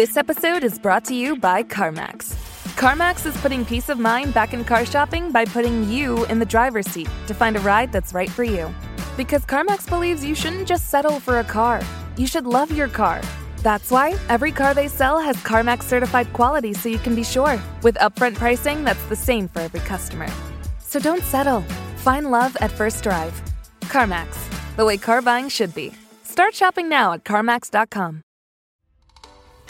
This episode is brought to you by CarMax. CarMax is putting peace of mind back in car shopping by putting you in the driver's seat to find a ride that's right for you. Because CarMax believes you shouldn't just settle for a car, you should love your car. That's why every car they sell has CarMax certified quality so you can be sure, with upfront pricing that's the same for every customer. So don't settle. Find love at first drive. CarMax, the way car buying should be. Start shopping now at CarMax.com.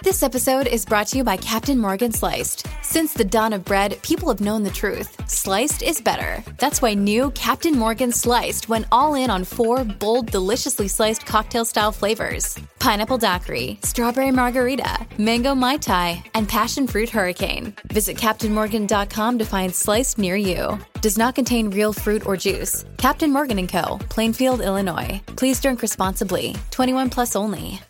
This episode is brought to you by Captain Morgan Sliced. Since the dawn of bread, people have known the truth. Sliced is better. That's why new Captain Morgan Sliced went all in on four bold, deliciously sliced cocktail style flavors pineapple daiquiri, strawberry margarita, mango mai tai, and passion fruit hurricane. Visit CaptainMorgan.com to find sliced near you. Does not contain real fruit or juice. Captain Morgan & Co., Plainfield, Illinois. Please drink responsibly. 21 plus only.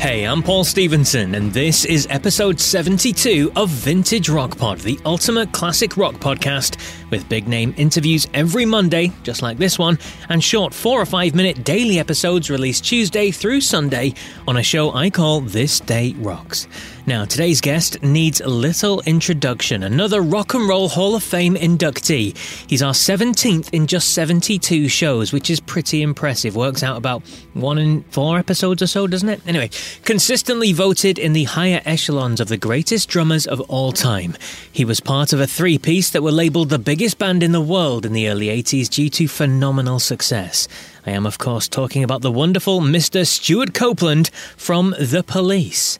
Hey, I'm Paul Stevenson, and this is episode 72 of Vintage Rock Pod, the ultimate classic rock podcast, with big name interviews every Monday, just like this one, and short four or five minute daily episodes released Tuesday through Sunday on a show I call This Day Rocks. Now, today's guest needs little introduction. Another Rock and Roll Hall of Fame inductee. He's our 17th in just 72 shows, which is pretty impressive. Works out about one in four episodes or so, doesn't it? Anyway, consistently voted in the higher echelons of the greatest drummers of all time. He was part of a three piece that were labelled the biggest band in the world in the early 80s due to phenomenal success. I am, of course, talking about the wonderful Mr. Stewart Copeland from The Police.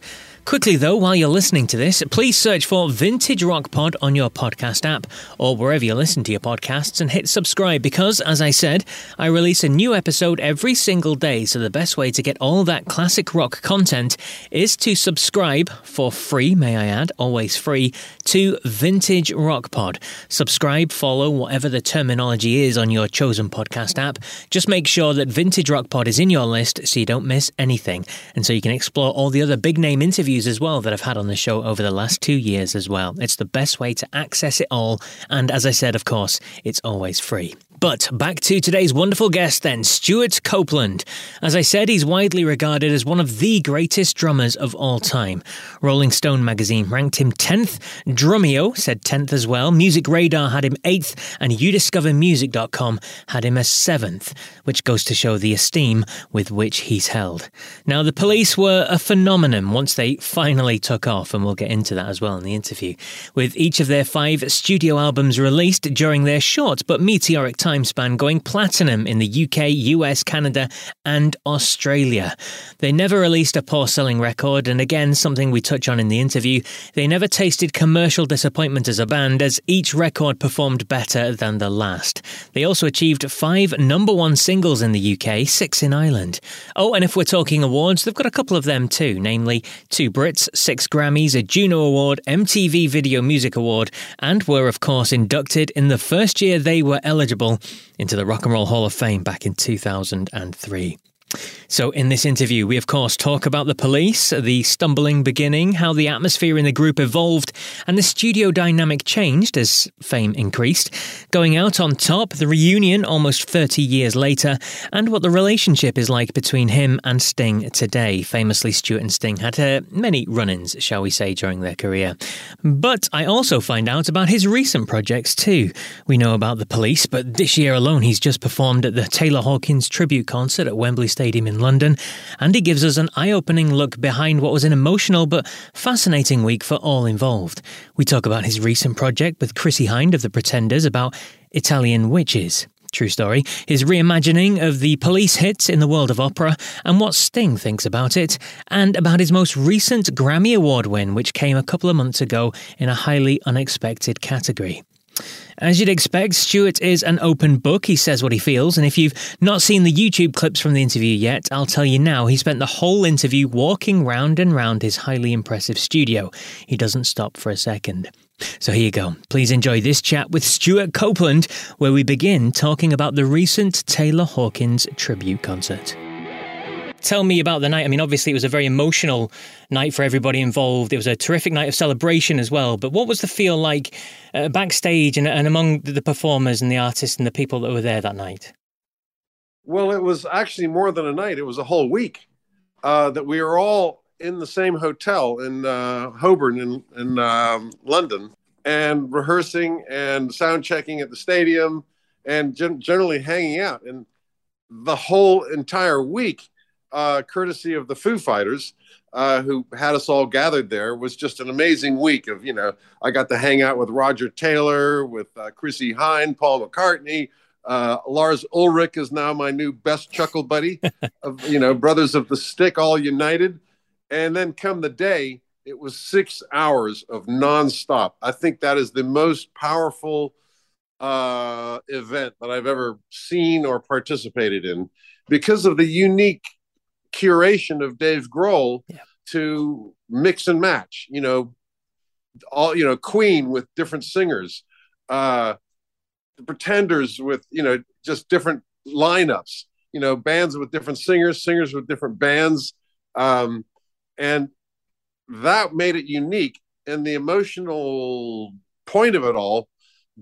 Quickly though, while you're listening to this, please search for Vintage Rock Pod on your podcast app or wherever you listen to your podcasts and hit subscribe because, as I said, I release a new episode every single day. So the best way to get all that classic rock content is to subscribe for free, may I add, always free, to Vintage Rock Pod. Subscribe, follow, whatever the terminology is on your chosen podcast app. Just make sure that Vintage Rock Pod is in your list so you don't miss anything. And so you can explore all the other big name interviews as well that I've had on the show over the last two years as well. It's the best way to access it all. And as I said, of course, it's always free. But back to today's wonderful guest then, Stewart Copeland. As I said, he's widely regarded as one of the greatest drummers of all time. Rolling Stone magazine ranked him 10th, Drumeo said 10th as well, Music Radar had him 8th, and YouDiscoverMusic.com had him as 7th, which goes to show the esteem with which he's held. Now, the police were a phenomenon once they finally took off, and we'll get into that as well in the interview, with each of their five studio albums released during their short but meteoric time time span, going platinum in the UK, US, Canada, and Australia. They never released a poor selling record, and again, something we touch on in the interview, they never tasted commercial disappointment as a band, as each record performed better than the last. They also achieved five number one singles in the UK, six in Ireland. Oh, and if we're talking awards, they've got a couple of them too, namely two Brits, six Grammys, a Juno Award, MTV Video Music Award, and were, of course, inducted in the first year they were eligible into the Rock and Roll Hall of Fame back in 2003. So, in this interview, we of course talk about the police, the stumbling beginning, how the atmosphere in the group evolved, and the studio dynamic changed as fame increased, going out on top, the reunion almost 30 years later, and what the relationship is like between him and Sting today. Famously, Stewart and Sting had uh, many run ins, shall we say, during their career. But I also find out about his recent projects too. We know about the police, but this year alone, he's just performed at the Taylor Hawkins tribute concert at Wembley Stadium in London, and he gives us an eye opening look behind what was an emotional but fascinating week for all involved. We talk about his recent project with Chrissie Hynde of The Pretenders about Italian witches. True story. His reimagining of the police hits in the world of opera and what Sting thinks about it, and about his most recent Grammy Award win, which came a couple of months ago in a highly unexpected category. As you'd expect, Stewart is an open book. He says what he feels. And if you've not seen the YouTube clips from the interview yet, I'll tell you now. He spent the whole interview walking round and round his highly impressive studio. He doesn't stop for a second. So here you go. Please enjoy this chat with Stewart Copeland, where we begin talking about the recent Taylor Hawkins tribute concert tell me about the night. I mean, obviously, it was a very emotional night for everybody involved. It was a terrific night of celebration as well. But what was the feel like uh, backstage and, and among the performers and the artists and the people that were there that night? Well, it was actually more than a night, it was a whole week uh, that we were all in the same hotel in uh, Holborn in, in um, London and rehearsing and sound checking at the stadium and gen- generally hanging out. And the whole entire week, uh, courtesy of the Foo Fighters, uh, who had us all gathered there, was just an amazing week of, you know, I got to hang out with Roger Taylor, with uh, Chrissie Hynde, Paul McCartney. Uh, Lars Ulrich is now my new best chuckle buddy of, you know, Brothers of the Stick, all united. And then come the day, it was six hours of nonstop. I think that is the most powerful uh, event that I've ever seen or participated in because of the unique curation of Dave Grohl yeah. to mix and match. You know, all you know, Queen with different singers, uh, the Pretenders with you know just different lineups. You know, bands with different singers, singers with different bands, um, and that made it unique. And the emotional point of it all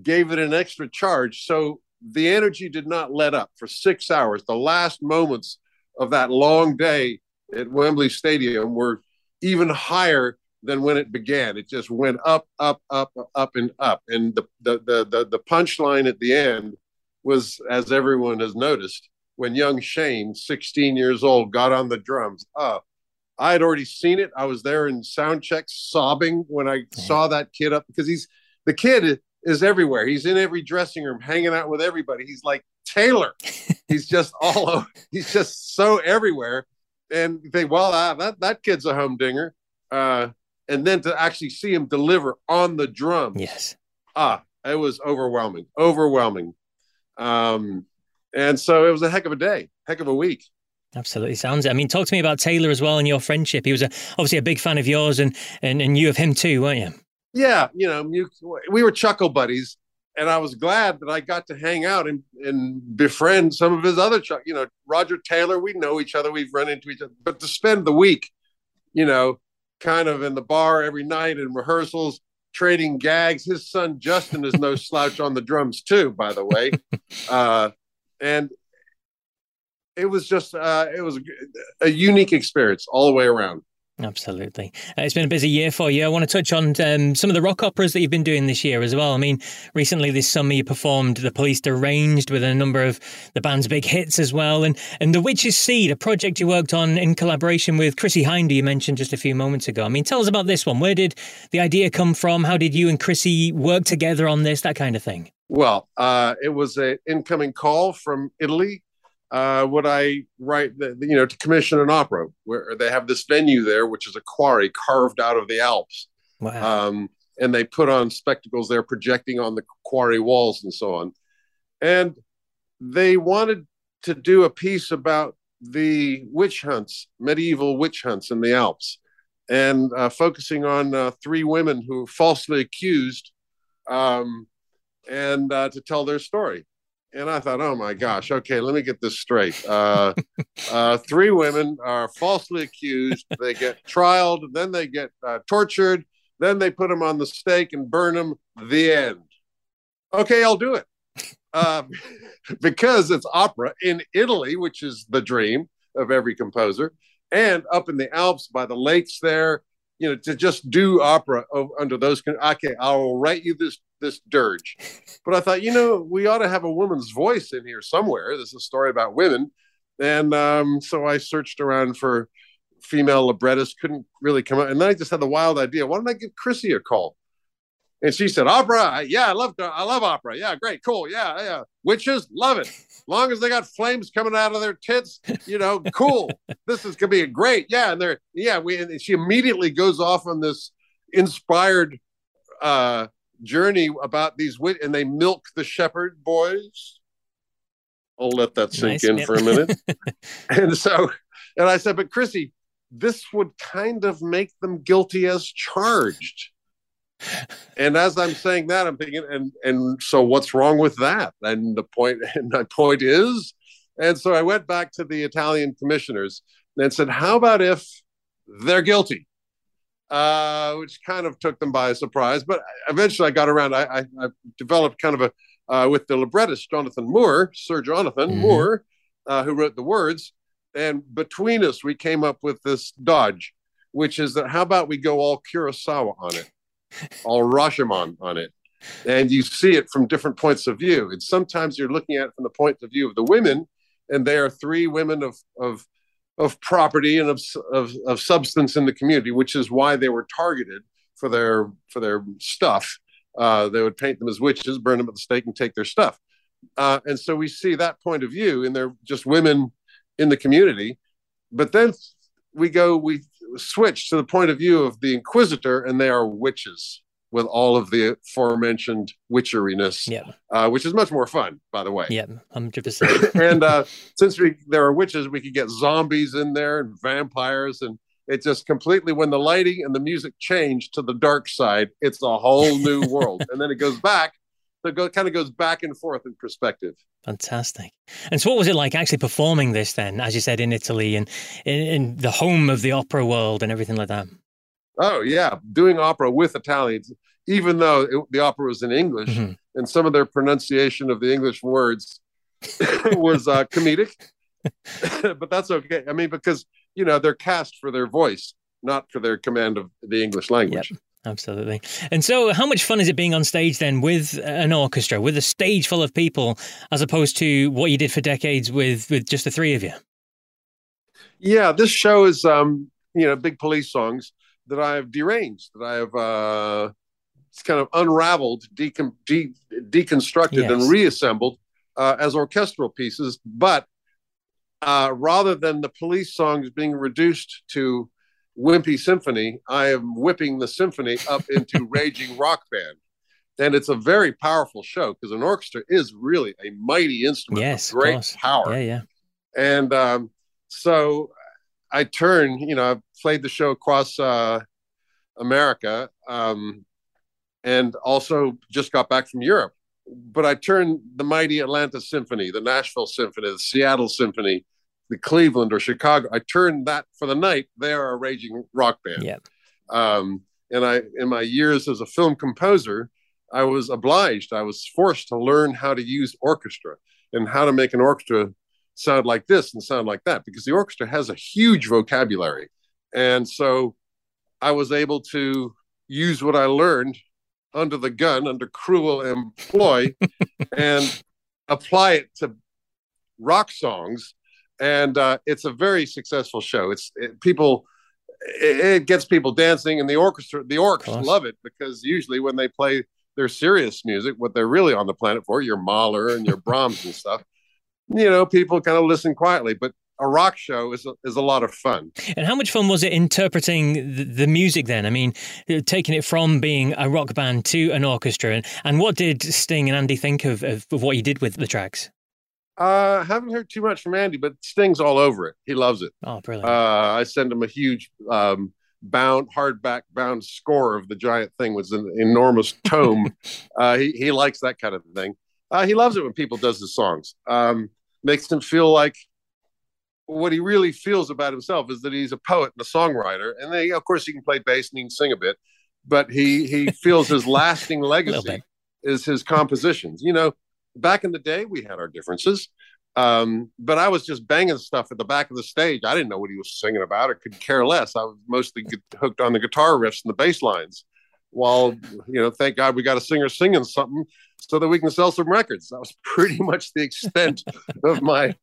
gave it an extra charge. So the energy did not let up for six hours. The last moments of that long day at Wembley Stadium were even higher than when it began. It just went up, up, up, up, and up. And the the the the, the punchline at the end was, as everyone has noticed, when young Shane, 16 years old, got on the drums. Oh, I had already seen it. I was there in sound check, sobbing when I saw that kid up because he's the kid is everywhere. He's in every dressing room, hanging out with everybody. He's like Taylor. he's just all over. He's just so everywhere. And you think, well, uh, that that kid's a humdinger. Uh, and then to actually see him deliver on the drum, yes, ah, it was overwhelming, overwhelming. Um, and so it was a heck of a day, heck of a week. Absolutely sounds it. I mean, talk to me about Taylor as well and your friendship. He was a, obviously a big fan of yours, and and and you of him too, weren't you? Yeah, you know, we were chuckle buddies, and I was glad that I got to hang out and, and befriend some of his other, you know, Roger Taylor. We know each other, we've run into each other, but to spend the week, you know, kind of in the bar every night and rehearsals, trading gags. His son Justin is no slouch on the drums too, by the way, uh, and it was just uh, it was a unique experience all the way around. Absolutely. Uh, it's been a busy year for you. I want to touch on um, some of the rock operas that you've been doing this year as well. I mean, recently this summer you performed The Police Deranged with a number of the band's big hits as well. And, and The Witch's Seed, a project you worked on in collaboration with Chrissie Hynde, you mentioned just a few moments ago. I mean, tell us about this one. Where did the idea come from? How did you and Chrissie work together on this? That kind of thing. Well, uh, it was an incoming call from Italy uh, would I write, the, you know, to commission an opera where they have this venue there, which is a quarry carved out of the Alps. Wow. Um, and they put on spectacles there projecting on the quarry walls and so on. And they wanted to do a piece about the witch hunts, medieval witch hunts in the Alps, and uh, focusing on uh, three women who were falsely accused um, and uh, to tell their story and I thought, oh my gosh, okay, let me get this straight. Uh, uh, three women are falsely accused. They get trialed, then they get uh, tortured, then they put them on the stake and burn them. The end. Okay, I'll do it. Um, because it's opera in Italy, which is the dream of every composer, and up in the Alps by the lakes there, you know, to just do opera under those. Okay, I will write you this this dirge. But I thought, you know, we ought to have a woman's voice in here somewhere. This is a story about women. And um, so I searched around for female librettists, couldn't really come up. And then I just had the wild idea why don't I give Chrissie a call? And she said, Opera. Yeah, I love I love opera. Yeah, great, cool. Yeah, yeah. Witches, love it. Long as they got flames coming out of their tits, you know, cool. this is gonna be a great. Yeah, and they're yeah, we and she immediately goes off on this inspired uh journey about these wit, and they milk the shepherd boys. I'll let that sink nice. in for a minute. and so, and I said, but Chrissie, this would kind of make them guilty as charged. And as I'm saying that, I'm thinking, and and so what's wrong with that? And the point, and my point is, and so I went back to the Italian commissioners and said, how about if they're guilty? Uh, which kind of took them by surprise. But eventually I got around. I, I, I developed kind of a, uh, with the librettist, Jonathan Moore, Sir Jonathan mm-hmm. Moore, uh, who wrote the words. And between us, we came up with this dodge, which is that how about we go all Kurosawa on it, all Rashomon on it? And you see it from different points of view. And sometimes you're looking at it from the point of view of the women, and they are three women of, of of property and of, of, of substance in the community, which is why they were targeted for their for their stuff. Uh, they would paint them as witches, burn them at the stake, and take their stuff. Uh, and so we see that point of view, and they're just women in the community. But then we go, we switch to the point of view of the Inquisitor, and they are witches with all of the aforementioned witcheriness, yeah. uh, which is much more fun, by the way. Yeah, hundred percent. And uh, since we there are witches, we could get zombies in there and vampires, and it just completely when the lighting and the music change to the dark side, it's a whole new world, and then it goes back. So it go, kind of goes back and forth in perspective. Fantastic. And so, what was it like actually performing this then, as you said, in Italy and in, in the home of the opera world and everything like that? Oh yeah, doing opera with Italians, even though it, the opera was in English, mm-hmm. and some of their pronunciation of the English words was uh, comedic, but that's okay. I mean, because you know they're cast for their voice, not for their command of the English language. Yep. Absolutely. And so, how much fun is it being on stage then with an orchestra, with a stage full of people, as opposed to what you did for decades with with just the three of you? Yeah, this show is, um, you know, big police songs that I have deranged, that I have uh, kind of unraveled, decon- de- deconstructed, yes. and reassembled uh, as orchestral pieces. But uh, rather than the police songs being reduced to wimpy symphony, I am whipping the symphony up into raging rock band. And it's a very powerful show because an orchestra is really a mighty instrument. Yes, great power. Yeah, yeah. And um, so I turned, you know, I've played the show across uh, America um, and also just got back from Europe. But I turned the mighty Atlanta Symphony, the Nashville Symphony, the Seattle Symphony, the Cleveland or Chicago. I turned that for the night. They are a raging rock band. Yeah. Um, and I, in my years as a film composer, I was obliged, I was forced to learn how to use orchestra and how to make an orchestra sound like this and sound like that because the orchestra has a huge vocabulary. And so I was able to use what I learned under the gun, under cruel employ, and apply it to rock songs. And uh, it's a very successful show. It's it, people, it, it, gets people dancing, and the orchestra, the orcs love it because usually when they play their serious music, what they're really on the planet for, your Mahler and your Brahms and stuff, you know, people kind of listen quietly, but a rock show is a, is a lot of fun. And how much fun was it interpreting the, the, music then? I mean, taking it from being a rock band to an orchestra. And, and what did Sting and Andy think of, of, of what you did with the tracks? Uh, haven't heard too much from Andy, but Sting's all over it. He loves it. Oh, brilliant. Uh, I send him a huge um, bound, hardback bound score of the giant thing with an enormous tome. uh, he, he likes that kind of thing. Uh, he loves it when people does his songs. Um, makes him feel like what he really feels about himself is that he's a poet and a songwriter, and then, of course he can play bass and he can sing a bit, but he he feels his lasting legacy is his compositions. You know, back in the day we had our differences, um, but I was just banging stuff at the back of the stage. I didn't know what he was singing about, or could care less. I was mostly hooked on the guitar riffs and the bass lines. While you know, thank God we got a singer singing something so that we can sell some records. That was pretty much the extent of my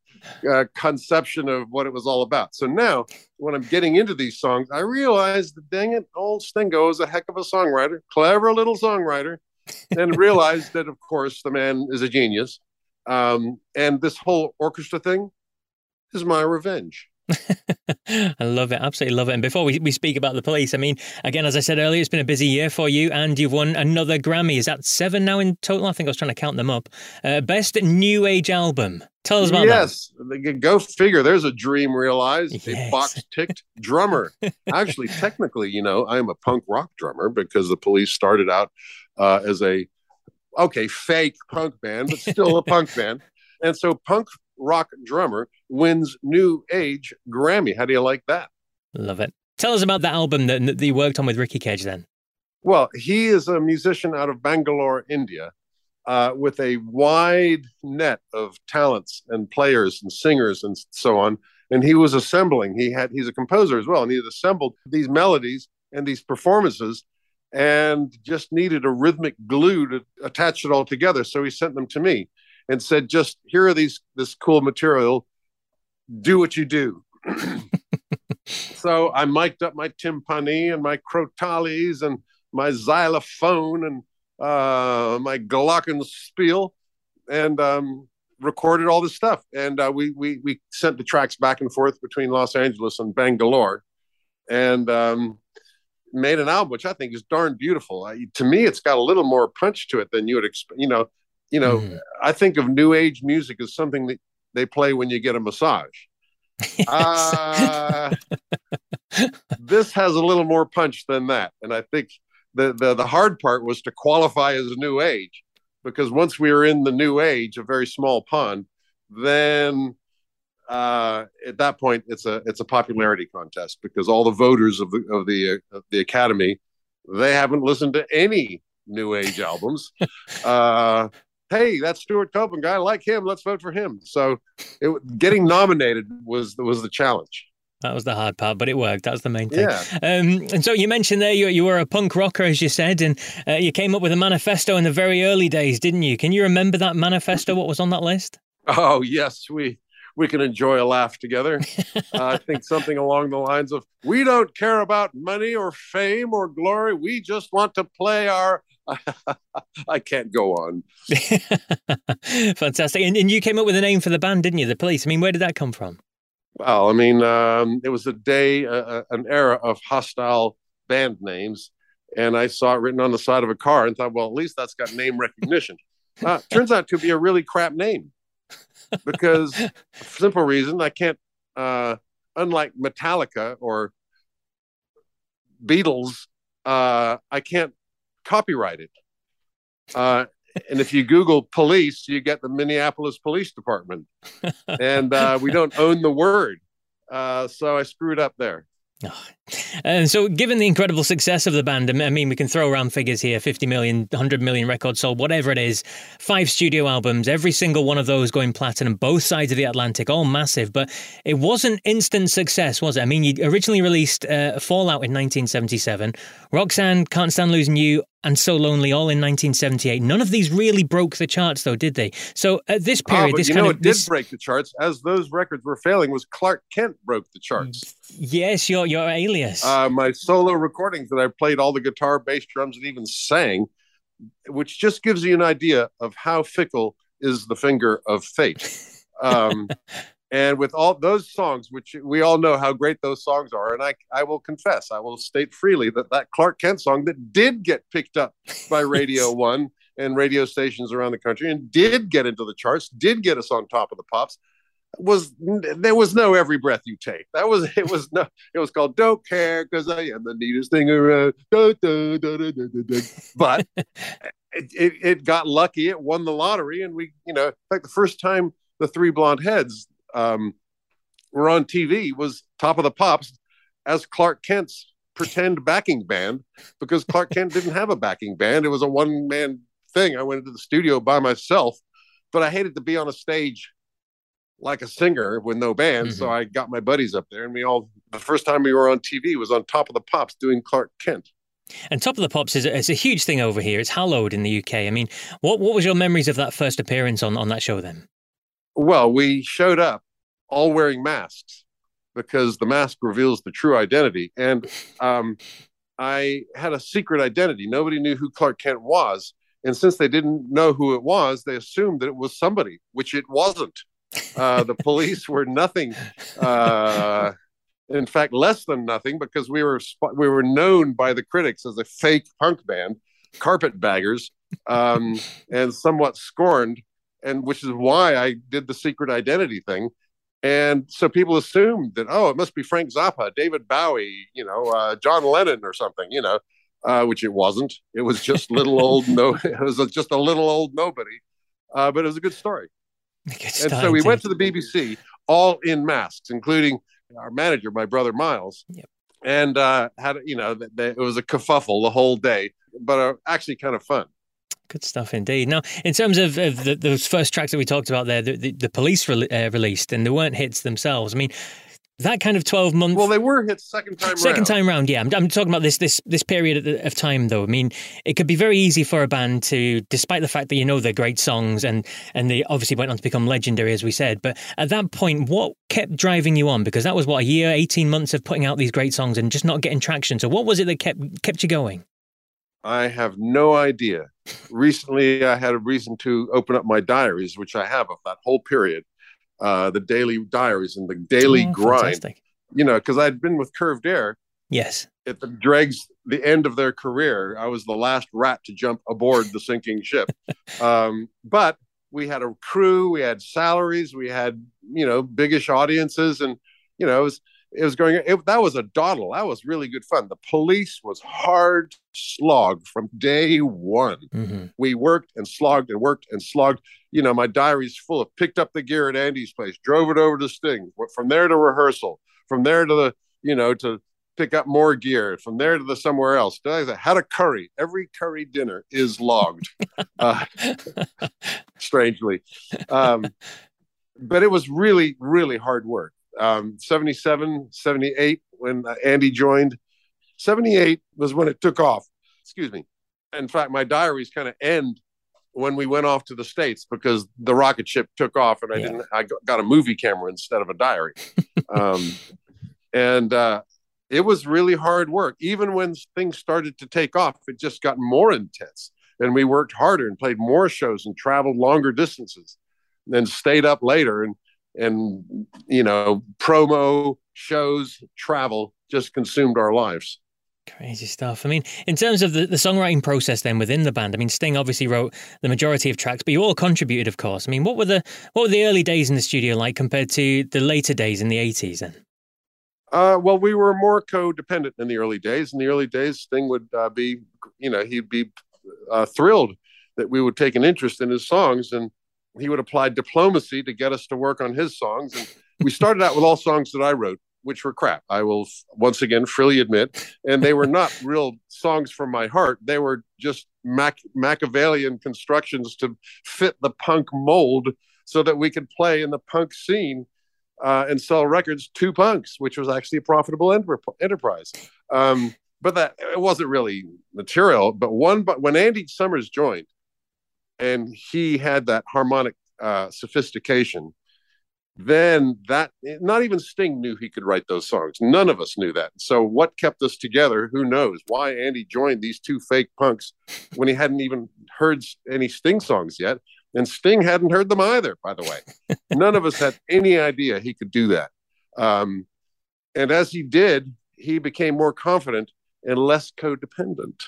uh, conception of what it was all about. So now, when I'm getting into these songs, I realize that dang it, old Stingo is a heck of a songwriter, clever little songwriter, and realized that, of course, the man is a genius. Um, and this whole orchestra thing is my revenge. I love it. Absolutely love it. And before we, we speak about the police, I mean, again, as I said earlier, it's been a busy year for you and you've won another Grammy. Is that seven now in total? I think I was trying to count them up. Uh, best New Age album. Tell us about yes, that. Yes. Go figure. There's a dream realized. Yes. A box ticked drummer. Actually, technically, you know, I am a punk rock drummer because the police started out uh, as a, okay, fake punk band, but still a punk band. And so punk rock drummer wins New Age Grammy. How do you like that? Love it. Tell us about the album that, that you worked on with Ricky Kej then. Well, he is a musician out of Bangalore, India, uh, with a wide net of talents and players and singers and so on. And he was assembling. He had he's a composer as well, and he had assembled these melodies and these performances, and just needed a rhythmic glue to attach it all together. So he sent them to me and said, "Just here are these this cool material. Do what you do." so I mic'd up my timpani and my crotales and my xylophone and uh, my glockenspiel and um, recorded all this stuff. And uh, we, we, we sent the tracks back and forth between Los Angeles and Bangalore and um, made an album, which I think is darn beautiful. I, to me, it's got a little more punch to it than you would expect. You know, you know, mm. I think of new age music as something that they play when you get a massage. Yes. Uh, this has a little more punch than that, and I think the, the the hard part was to qualify as new age, because once we were in the new age, a very small pond, then uh, at that point it's a it's a popularity contest because all the voters of the of the uh, of the academy they haven't listened to any new age albums. uh, hey, that's Stewart Copeland guy. I like him. Let's vote for him. So it, getting nominated was was the challenge. That was the hard part, but it worked. That was the main thing. Yeah. Um, and so you mentioned there you, you were a punk rocker, as you said, and uh, you came up with a manifesto in the very early days, didn't you? Can you remember that manifesto? What was on that list? Oh yes, we we can enjoy a laugh together. uh, I think something along the lines of "We don't care about money or fame or glory. We just want to play our I can't go on. Fantastic. And, and, you came up with a name for the band, didn't you? The Police. I mean, where did that come from? Well, I mean, um, it was a day, uh, an era of hostile band names. And I saw it written on the side of a car and thought, well, at least that's got name recognition. Uh, turns out to be a really crap name because, simple reason, I can't, uh, unlike Metallica or Beatles, uh, I can't copyright it. Uh, and if you Google police, you get the Minneapolis Police Department, and uh, we don't own the word. Uh, so I screwed up there. Oh. And so, given the incredible success of the band, I mean, we can throw around figures here 50 million, 100 million records sold, whatever it is, five studio albums, every single one of those going platinum, both sides of the Atlantic, all massive. But it wasn't instant success, was it? I mean, you originally released uh, Fallout in 1977, Roxanne, Can't Stand Losing You, and So Lonely, all in 1978. None of these really broke the charts, though, did they? So at this ah, period, this you kind know, of it did break the charts. As those records were failing, was Clark Kent broke the charts. Yes, your your alias. Uh, my solo recordings that I played all the guitar, bass, drums, and even sang, which just gives you an idea of how fickle is the finger of fate. Um, And with all those songs, which we all know how great those songs are, and I, I will confess, I will state freely that that Clark Kent song that did get picked up by Radio One and radio stations around the country and did get into the charts, did get us on top of the pops, was there was no every breath you take. That was it was no it was called Don't Care because I am the neatest thing around. but it, it, it got lucky. It won the lottery, and we you know fact the first time the three blonde heads um, were on TV was Top of the Pops as Clark Kent's pretend backing band because Clark Kent didn't have a backing band. It was a one man thing. I went into the studio by myself, but I hated to be on a stage like a singer with no band. Mm-hmm. So I got my buddies up there and we all, the first time we were on TV was on Top of the Pops doing Clark Kent. And Top of the Pops is a, is a huge thing over here. It's hallowed in the UK. I mean, what, what was your memories of that first appearance on, on that show then? Well, we showed up all wearing masks because the mask reveals the true identity. And um, I had a secret identity. Nobody knew who Clark Kent was. And since they didn't know who it was, they assumed that it was somebody, which it wasn't. Uh, the police were nothing. Uh, in fact, less than nothing because we were we were known by the critics as a fake punk band, carpetbaggers, um, and somewhat scorned, and which is why I did the secret identity thing. And so people assumed that oh, it must be Frank Zappa, David Bowie, you know, uh, John Lennon or something, you know, uh, which it wasn't. It was just little old no, it was just a little old nobody, uh, but it was a good story. And so we went to the BBC all in masks, including our manager, my brother Miles, yep. and uh, had you know it was a kerfuffle the whole day, but uh, actually kind of fun. Good stuff indeed. Now, in terms of, of the, those first tracks that we talked about there, the, the, the police re- uh, released, and they weren't hits themselves. I mean, that kind of 12 month well they were hit second time second round. time round yeah I'm, I'm, talking about this this this period of time though i mean it could be very easy for a band to despite the fact that you know they're great songs and and they obviously went on to become legendary as we said but at that point what kept driving you on because that was what a year 18 months of putting out these great songs and just not getting traction so what was it that kept kept you going i have no idea recently i had a reason to open up my diaries which i have of that whole period uh, the daily diaries and the daily oh, grind. Fantastic. You know, because I'd been with Curved Air. Yes. At the dregs, the end of their career, I was the last rat to jump aboard the sinking ship. um, but we had a crew, we had salaries, we had you know biggish audiences, and you know it was it was going it, that was a dawdle. That was really good fun. The police was hard slog from day one. Mm-hmm. we worked and slogged and worked and slogged. You know my diary's full of picked up the gear at andy's place drove it over to sting from there to rehearsal from there to the you know to pick up more gear from there to the somewhere else. I had a curry. Every curry dinner is logged. Uh, strangely. Um, but it was really really hard work um, 77, 78, when Andy joined. 78 was when it took off. Excuse me. In fact, my diaries kind of end when we went off to the states because the rocket ship took off and I yeah. didn't. I got a movie camera instead of a diary, um, and uh, it was really hard work. Even when things started to take off, it just got more intense, and we worked harder and played more shows and traveled longer distances, and then stayed up later and and you know promo shows travel just consumed our lives Crazy stuff. I mean, in terms of the, the songwriting process, then within the band, I mean, Sting obviously wrote the majority of tracks, but you all contributed, of course. I mean, what were the what were the early days in the studio like compared to the later days in the eighties? Then, uh, well, we were more codependent in the early days. In the early days, Sting would uh, be, you know, he'd be uh, thrilled that we would take an interest in his songs, and he would apply diplomacy to get us to work on his songs. And we started out with all songs that I wrote, which were crap. I will once again freely admit, and they were not real songs from my heart. They were just Mac- Machiavellian constructions to fit the punk mold, so that we could play in the punk scene uh, and sell records to punks, which was actually a profitable enter- enterprise. Um, but that it wasn't really material. But one, but when Andy Summers joined, and he had that harmonic uh, sophistication then that not even sting knew he could write those songs. None of us knew that. So what kept us together? Who knows? Why andy joined these two fake punks when he hadn't even heard any sting songs yet? And sting hadn't heard them either by the way. None of us had any idea he could do that. Um, and as he did he became more confident and less codependent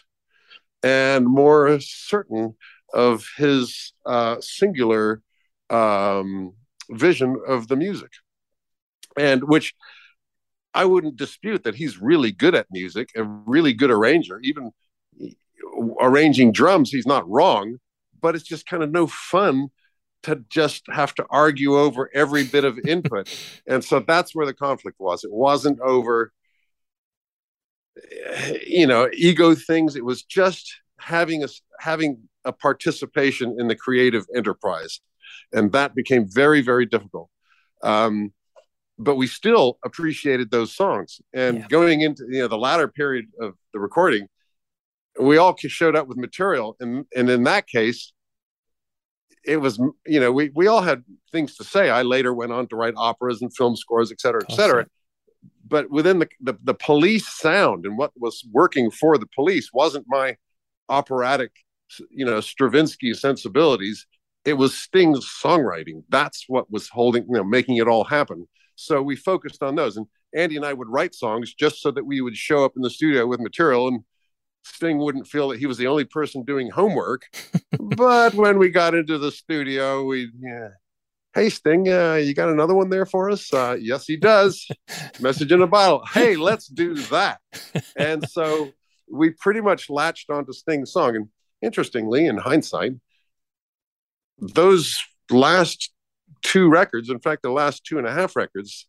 and more certain of his uh, singular um, vision of the music, and which I wouldn't dispute that he's really good at music, a really good arranger, even arranging drums. He's not wrong, but it's just kind of no fun to just have to argue over every bit of input. and so that's where the conflict was. It wasn't over, you know, ego things. It was just having a having a participation in the creative enterprise. And that became very, very difficult. Um, but we still appreciated those songs. And yeah. going into you know the latter period of the recording, we all showed up with material, and and in that case, it was you know we we all had things to say. I later went on to write operas and film scores, et cetera, et cetera. But within the, the the police sound and what was working for the police wasn't my operatic you know Stravinsky sensibilities. it was Sting's songwriting. That's what was holding, you know, making it all happen. So we focused on those. And Andy and I would write songs just so that we would show up in the studio with material and Sting wouldn't feel that he was the only person doing homework. but when we got into the studio, we, yeah, hey Sting, uh, you got another one there for us? Uh, yes, he does. Message in a bottle. Hey, let's do that. And so we pretty much latched onto Sting's song. And interestingly, in hindsight, those last two records, in fact, the last two and a half records,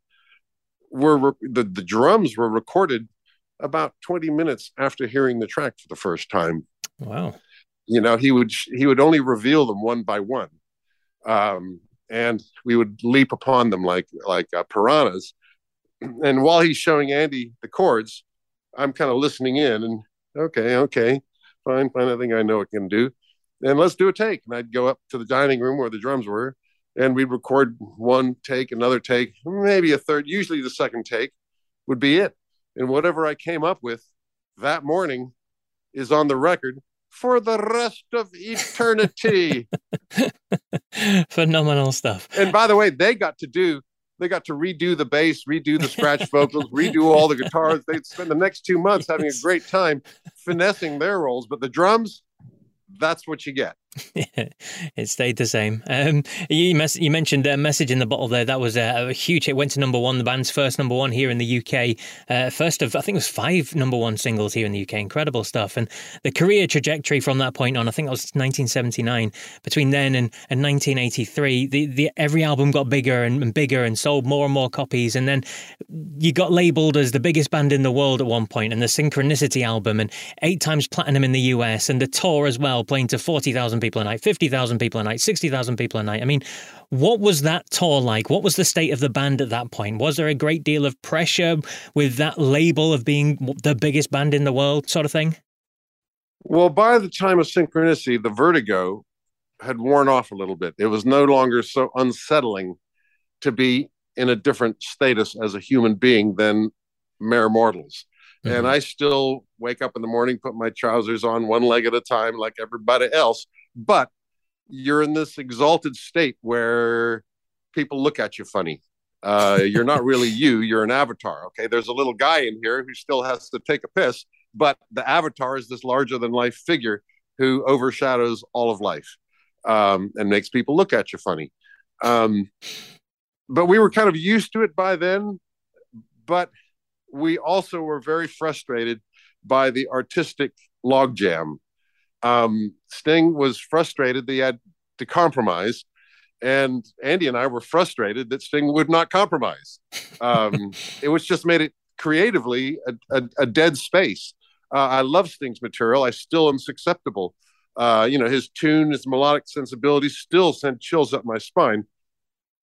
were the, the drums were recorded about 20 minutes after hearing the track for the first time. Wow. You know, he would he would only reveal them one by one. Um, and we would leap upon them like like uh, piranhas. And while he's showing Andy the chords, I'm kind of listening in and okay, okay, fine, fine. I think I know what I can do. And let's do a take. And I'd go up to the dining room where the drums were, and we'd record one take, another take, maybe a third. Usually the second take would be it. And whatever I came up with that morning is on the record for the rest of eternity. Phenomenal stuff. And by the way, they got to do they got to redo the bass, redo the scratch vocals, redo all the guitars. They'd spend the next two months having a great time finessing their roles. But the drums, that's what you get. it stayed the same. Um, you, you mentioned a message in the bottle there. That was a, a, huge hit. Went to number one, the band's first number one here in the UK. Uh, first of, I think it was five number one singles here in the UK. Incredible stuff. And the career trajectory from that point on, I think that was 1979. Between then and, and 1983, the, the every album got bigger and, and bigger and sold more and more copies. And then you got labeled as the biggest band in the world at one point, and the Synchronicity album, and eight times platinum in the US, and the tour as well, playing to 40,000 people a night, 50,000 people a night, 60,000 people a night. I mean, what was that tour like? What was the state of the band at that point? Was there a great deal of pressure with that label of being the biggest band in the world, sort of thing? Well, by the time of Synchronicity, the vertigo had worn off a little bit. It was no longer so unsettling to be in a different status as a human being than mere mortals. Mm-hmm. And I still wake up in the morning, put my trousers on one leg at a time, like everybody else. But you're in this exalted state where people look at you funny. Uh, you're not really you, you're an avatar. Okay. There's a little guy in here who still has to take a piss, but the avatar is this larger than life figure who overshadows all of life um, and makes people look at you funny. Um, but we were kind of used to it by then. But we also were very frustrated by the artistic logjam. Um, Sting was frustrated that he had to compromise, and Andy and I were frustrated that Sting would not compromise. Um, it was just made it creatively a, a, a dead space. Uh, I love Sting's material. I still am susceptible. Uh, you know, his tune, his melodic sensibility still sent chills up my spine.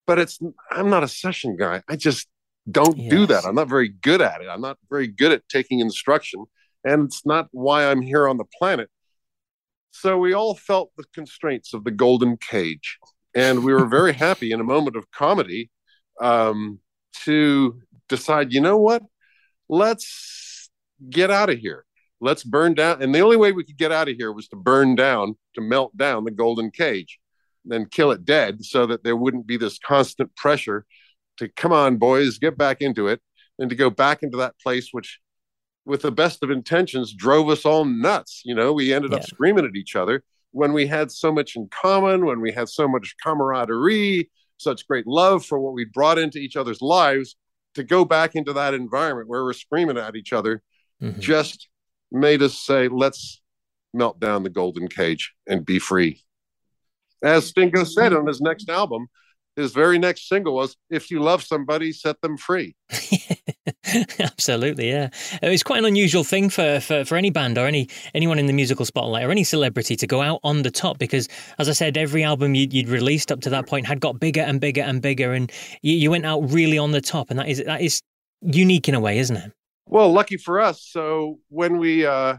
But it's I'm not a session guy. I just don't yes. do that. I'm not very good at it. I'm not very good at taking instruction, and it's not why I'm here on the planet. So we all felt the constraints of the golden cage, and we were very happy in a moment of comedy um, to decide, you know what? Let's get out of here. Let's burn down. And the only way we could get out of here was to burn down, to melt down the golden cage, then kill it dead so that there wouldn't be this constant pressure to come on, boys, get back into it, and to go back into that place which, with the best of intentions, drove us all nuts. You know, we ended yeah. up screaming at each other when we had so much in common, when we had so much camaraderie, such great love for what we brought into each other's lives. To go back into that environment where we're screaming at each other mm-hmm. just made us say, let's melt down the golden cage and be free. As Stingo said on his next album, his very next single was "If You Love Somebody, Set Them Free." Absolutely, yeah. It's quite an unusual thing for, for, for any band or any anyone in the musical spotlight or any celebrity to go out on the top because, as I said, every album you'd, you'd released up to that point had got bigger and bigger and bigger, and you, you went out really on the top, and that is that is unique in a way, isn't it? Well, lucky for us. So when we uh,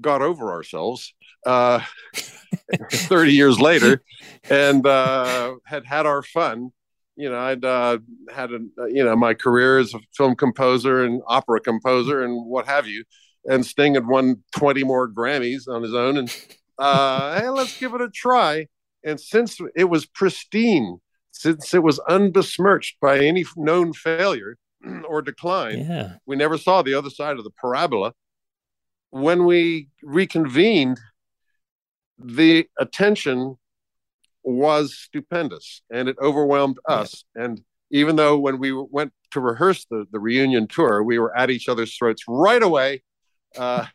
got over ourselves, uh, 30 years later and uh, had had our fun. You know, I'd uh, had a, you know my career as a film composer and opera composer and what have you. And Sting had won 20 more Grammys on his own. And uh, hey, let's give it a try. And since it was pristine, since it was unbesmirched by any known failure or decline, Yeah. we never saw the other side of the parabola. When we reconvened, the attention was stupendous and it overwhelmed us. And even though when we went to rehearse the, the reunion tour, we were at each other's throats right away. Uh,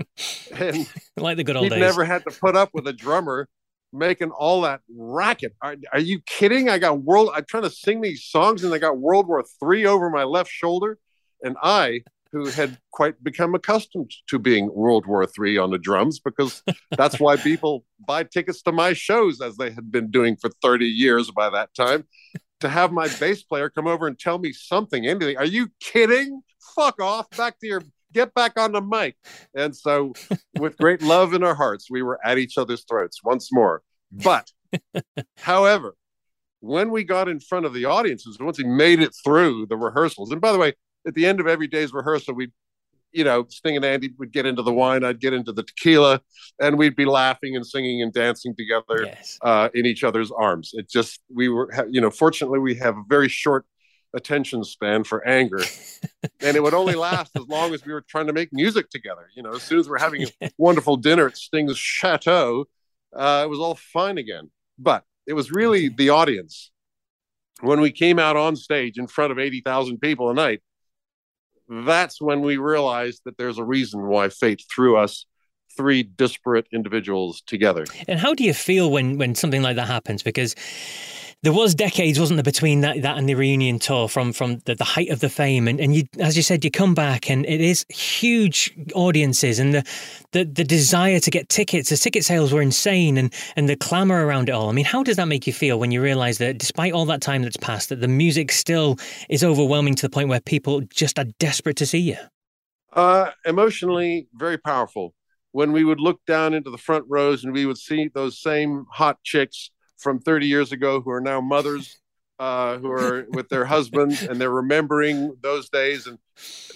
and Like the good old days. never had to put up with a drummer making all that racket. Are, are you kidding? I got world. I'm trying to sing these songs, and I got World War Three over my left shoulder, and I, who had quite become accustomed to being World War III on the drums, because that's why people buy tickets to my shows, as they had been doing for 30 years by that time. To have my bass player come over and tell me something, anything. Are you kidding? Fuck off. Back to your get back on the mic. And so, with great love in our hearts, we were at each other's throats once more. But, however, when we got in front of the audiences, once we made it through the rehearsals, and by the way, at the end of every day's rehearsal, we'd, you know, Sting and Andy would get into the wine, I'd get into the tequila, and we'd be laughing and singing and dancing together Yes. uh, in each other's arms. It just we were, you know, fortunately we have a very short attention span for anger, and it would only last as long as we were trying to make music together. You know, as soon as we're having a wonderful dinner at Sting's chateau, uh, it was all fine again. But it was really the audience when we came out on stage in front of eighty thousand people a night. That's when we realized that there's a reason why fate threw us three disparate individuals together. And how do you feel when when something like that happens? Because there was decades, wasn't there, between that, that and the reunion tour from from the, the height of the fame, and and you, as you said, you come back and it is huge audiences, and the the, the desire to get tickets, the ticket sales were insane, and and the clamor around it all. I mean, how does that make you feel when you realise that despite all that time that's passed, that the music still is overwhelming to the point where people just are desperate to see you? Uh, emotionally, very powerful. When we would look down into the front rows and we would see those same hot chicks from 30 years ago who are now mothers, uh, who are with their husbands, and they're remembering those days, and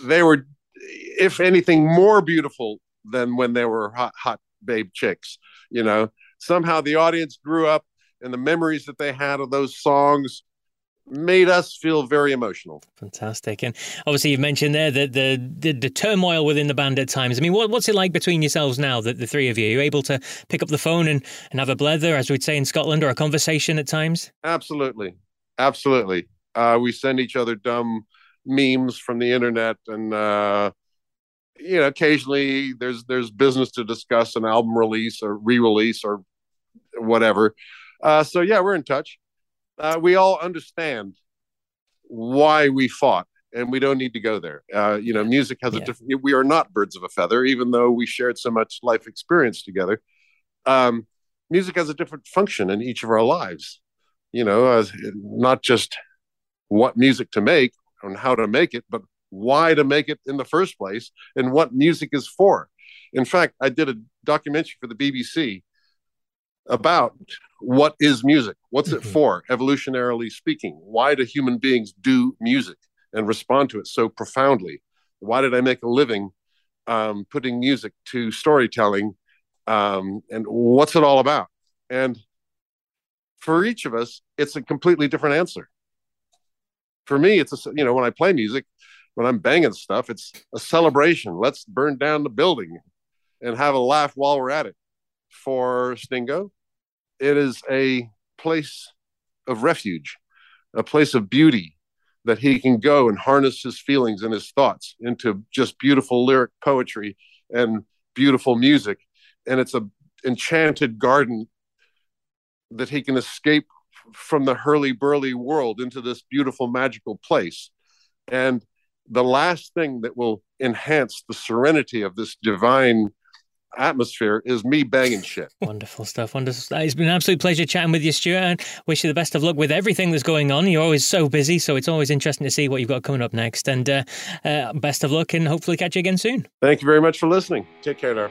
they were, if anything, more beautiful than when they were hot, hot babe chicks. You know, somehow the audience grew up, and the memories that they had of those songs made us feel very emotional. Fantastic. And obviously, you've mentioned there the, the, the, the turmoil within the band at times. I mean, what, what's it like between yourselves now, the, the three of you? Are you able to pick up the phone and, and have a blether, as we'd say in Scotland, or a conversation at times? Absolutely, absolutely. Uh, we send each other dumb memes from the internet, and uh, you know, occasionally there's there's business to discuss, an album release or re-release or whatever. Uh, so yeah, we're in touch. Uh, we all understand why we fought, and we don't need to go there. Uh, you know, music has Yeah. a different. We are not birds of a feather, even though we shared so much life experience together. Um, music has a different function in each of our lives you know, not just what music to make and how to make it, but why to make it in the first place and what music is for. In fact, I did a documentary for the BBC about what is music? What's it Mhm. for, evolutionarily speaking? Why do human beings do music and respond to it so profoundly? Why did I make a living um, putting music to storytelling? Um, and what's it all about? And for each of us, it's a completely different answer. For me, it's a, you know, when I play music, when I'm banging stuff, it's a celebration. Let's burn down the building and have a laugh while we're at it. For Stingo, it is a place of refuge, a place of beauty that he can go and harness his feelings and his thoughts into just beautiful lyric poetry and beautiful music. And it's a enchanted garden that he can escape from the hurly burly world into this beautiful magical place. And the last thing that will enhance the serenity of this divine atmosphere is me banging shit. Wonderful stuff. Wonderful. It's been an absolute pleasure chatting with you, Stewart, and wish you the best of luck with everything that's going on. You're always so busy, so it's always interesting to see what you've got coming up next. And uh, uh, best of luck, and hopefully catch you again soon. Thank you very much for listening. Take care now.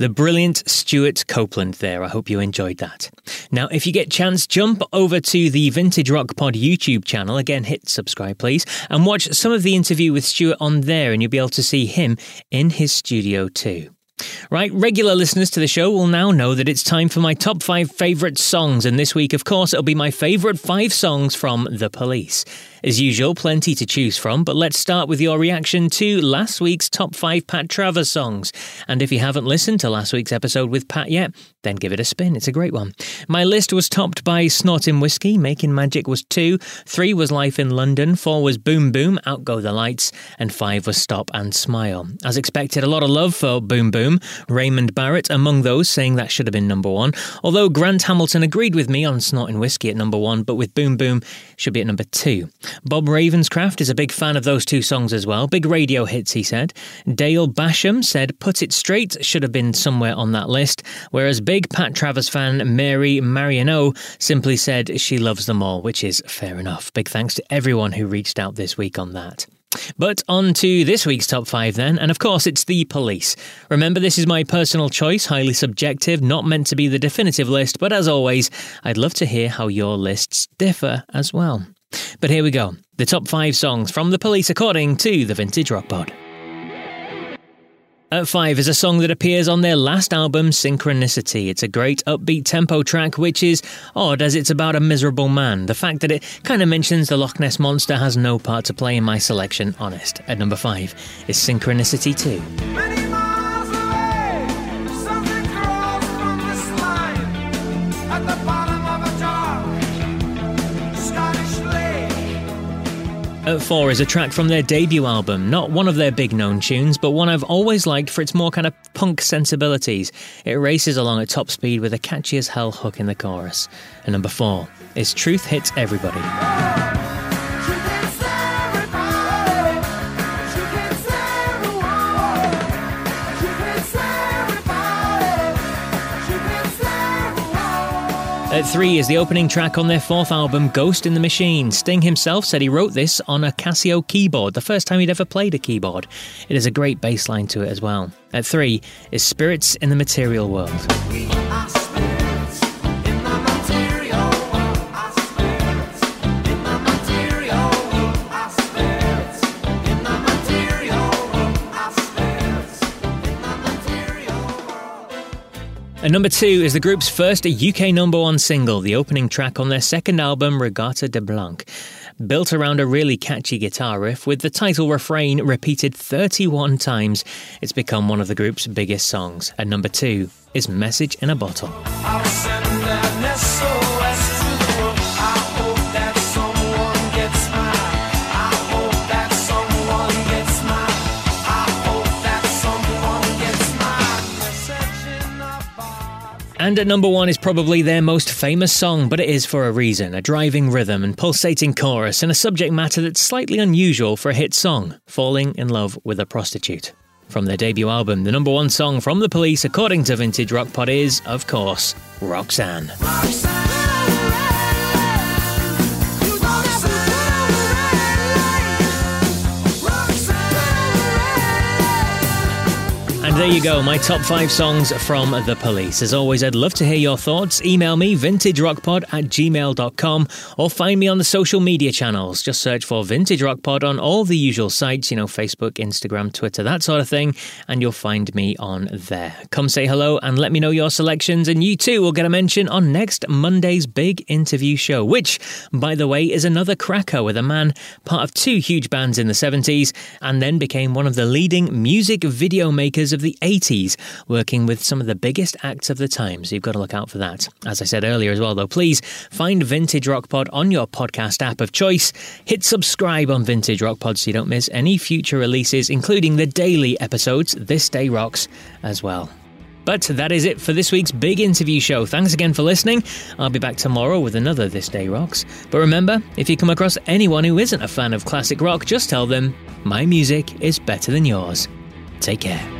The brilliant Stewart Copeland there. I hope you enjoyed that. Now, if you get chance, jump over to the Vintage Rock Pod YouTube channel. Again, hit subscribe, please, and watch some of the interview with Stewart on there, and you'll be able to see him in his studio too. Right, regular listeners to the show will now know that it's time for my top five favourite songs, and this week, of course, it'll be my favourite five songs from The Police. As usual, plenty to choose from, but let's start with your reaction to last week's top five Pat Travers songs. And if you haven't listened to last week's episode with Pat yet, then give it a spin. It's a great one. My list was topped by Snorting Whiskey, Making Magic was two, three was Life in London, four was Boom Boom, Out Go the Lights, and five was Stop and Smile. As expected, a lot of love for Boom Boom. Raymond Barrett among those saying that should have been number one. Although Grant Hamilton agreed with me on Snorting Whiskey at number one, but with Boom Boom should be at number two. Bob Ravenscraft is a big fan of those two songs as well. Big radio hits, he said. Dale Basham said Put It Straight should have been somewhere on that list, whereas big Pat Travers fan Mary Mariano simply said she loves them all, which is fair enough. Big thanks to everyone who reached out this week on that. But on to this week's top five then, and of course it's the police. Remember, this is my personal choice, highly subjective, not meant to be the definitive list, but as always, I'd love to hear how your lists differ as well. But here we go the top five songs from the police according to the Vintage Rock Pod. At five is a song that appears on their last album, Synchronicity. It's a great upbeat tempo track, which is odd as it's about a miserable man. The fact that it kind of mentions the Loch Ness Monster has no part to play in my selection, honest. At number five is Synchronicity 2. At 4 is a track from their debut album, not one of their big known tunes, but one I've always liked for its more kind of punk sensibilities. It races along at top speed with a catchy as hell hook in the chorus. And number 4 is Truth Hits Everybody. At three is the opening track on their fourth album, Ghost in the Machine. Sting himself said he wrote this on a Casio keyboard, the first time he'd ever played a keyboard. It has a great bass line to it as well. At three is Spirits in the Material World. And number two is the group's first UK number one single, the opening track on their second album, Regatta de Blanc. Built around a really catchy guitar riff with the title refrain repeated 31 times, it's become one of the group's biggest songs. And number two is Message in a Bottle. And at number one is probably their most famous song, but it is for a reason a driving rhythm and pulsating chorus, and a subject matter that's slightly unusual for a hit song falling in love with a prostitute. From their debut album, the number one song from the police, according to Vintage Rock Pod, is, of course, Roxanne. Roxanne. There you go, my top five songs from The Police. As always, I'd love to hear your thoughts. Email me, vintagerockpod at gmail.com, or find me on the social media channels. Just search for Vintage Rock Pod on all the usual sites, you know, Facebook, Instagram, Twitter, that sort of thing, and you'll find me on there. Come say hello and let me know your selections, and you too will get a mention on next Monday's big interview show, which, by the way, is another cracker with a man part of two huge bands in the 70s and then became one of the leading music video makers of the the 80s, working with some of the biggest acts of the time. So you've got to look out for that. As I said earlier as well, though, please find Vintage Rock Pod on your podcast app of choice. Hit subscribe on Vintage Rock Pod so you don't miss any future releases, including the daily episodes, This Day Rocks, as well. But that is it for this week's big interview show. Thanks again for listening. I'll be back tomorrow with another This Day Rocks. But remember, if you come across anyone who isn't a fan of classic rock, just tell them, my music is better than yours. Take care.